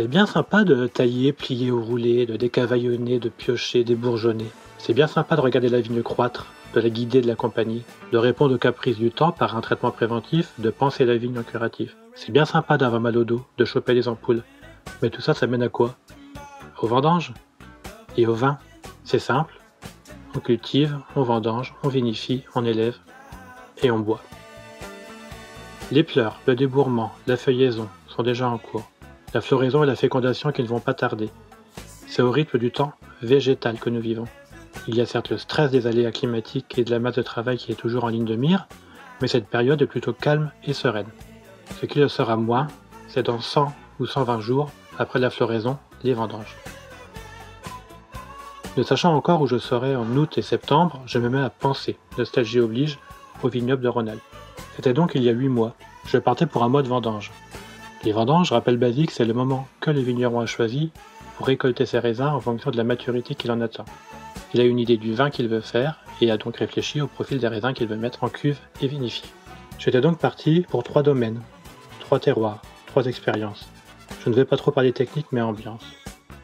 C'est bien sympa de tailler, plier ou rouler, de décavaillonner, de piocher, débourgeonner. C'est bien sympa de regarder la vigne croître, de la guider, de l'accompagner, de répondre aux caprices du temps par un traitement préventif, de penser la vigne en curatif. C'est bien sympa d'avoir mal au dos, de choper les ampoules. Mais tout ça, ça mène à quoi? Au vendange? Et au vin? C'est simple. On cultive, on vendange, on vinifie, on élève et on boit. Les pleurs, le débourrement, la feuillaison sont déjà en cours. La floraison et la fécondation qui ne vont pas tarder. C'est au rythme du temps végétal que nous vivons. Il y a certes le stress des aléas climatiques et de la masse de travail qui est toujours en ligne de mire, mais cette période est plutôt calme et sereine. Ce qui le sera moins, c'est dans 100 ou 120 jours, après la floraison, les vendanges. Ne sachant encore où je serai en août et septembre, je me mets à penser, nostalgie oblige, au vignoble de Rhône-Alpes. C'était donc il y a 8 mois. Je partais pour un mois de vendange. Les vendanges, rappelle basique, c'est le moment que le vigneron a choisi pour récolter ses raisins en fonction de la maturité qu'il en attend. Il a une idée du vin qu'il veut faire et a donc réfléchi au profil des raisins qu'il veut mettre en cuve et vinifier. J'étais donc parti pour trois domaines, trois terroirs, trois expériences. Je ne vais pas trop parler technique mais ambiance.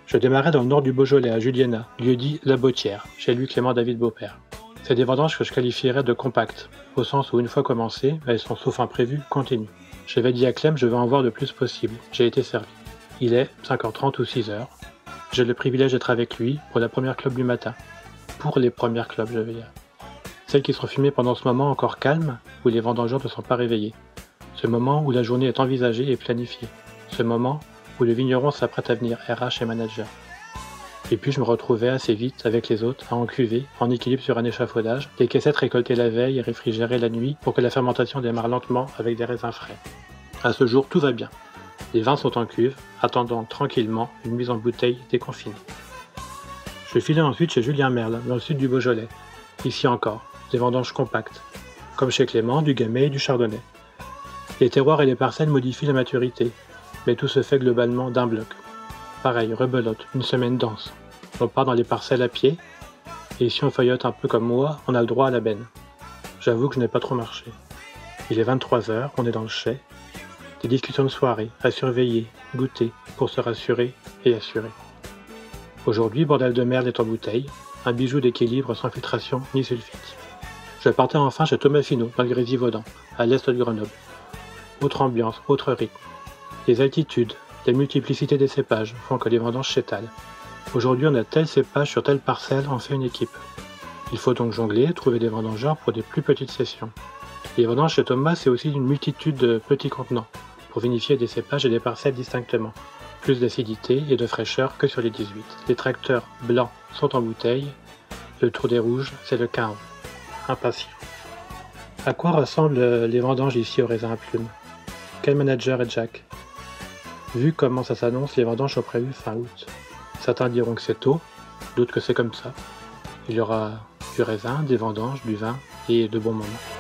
Je démarrais dans le nord du Beaujolais à Juliena, lieu dit La Bottière, chez lui Clément David Beaupère. C'est des vendanges que je qualifierais de compactes, au sens où une fois commencées, elles sont sauf imprévues, continues. J'avais dit à Clem je veux en voir le plus possible. J'ai été servi. Il est 5h30 ou 6h. J'ai le privilège d'être avec lui pour la première club du matin. Pour les premières clubs, je veux dire. Celles qui sont fumées pendant ce moment encore calme, où les vendangeurs ne sont pas réveillés. Ce moment où la journée est envisagée et planifiée. Ce moment où le vigneron s'apprête à venir RH et manager. Et puis je me retrouvais assez vite avec les autres à encuver, en équilibre sur un échafaudage, des caissettes récoltées la veille et réfrigérées la nuit pour que la fermentation démarre lentement avec des raisins frais. À ce jour, tout va bien. Les vins sont en cuve, attendant tranquillement une mise en bouteille déconfinée. Je filais ensuite chez Julien Merle, dans le sud du Beaujolais. Ici encore, des vendanges compactes, comme chez Clément, du Gamay et du Chardonnay. Les terroirs et les parcelles modifient la maturité, mais tout se fait globalement d'un bloc. Pareil, rebelote, une semaine dense. On part dans les parcelles à pied, et si on feuillote un peu comme moi, on a le droit à la benne. J'avoue que je n'ai pas trop marché. Il est 23h, on est dans le chai. Des discussions de soirée, à surveiller, goûter, pour se rassurer et assurer. Aujourd'hui, Bordel de Merde est en bouteille, un bijou d'équilibre sans filtration ni sulfite. Je partais enfin chez Thomas Finot, dans le Grésivaudan, à l'est de Grenoble. Autre ambiance, autre rythme. Les altitudes, la multiplicité des cépages font que les vendanges s'étalent. Aujourd'hui, on a tel cépage sur telle parcelle, on fait une équipe. Il faut donc jongler, trouver des vendangeurs pour des plus petites sessions. Les vendanges chez Thomas, c'est aussi une multitude de petits contenants pour vinifier des cépages et des parcelles distinctement. Plus d'acidité et de fraîcheur que sur les 18. Les tracteurs blancs sont en bouteille. Le tour des rouges, c'est le 15. Impatient. À quoi ressemblent les vendanges ici au raisin à plumes? Quel manager est Jack? Vu comment ça s'annonce, les vendanges sont prévues fin août. Certains diront que c'est tôt, d'autres que c'est comme ça. Il y aura du raisin, des vendanges, du vin et de bons moments.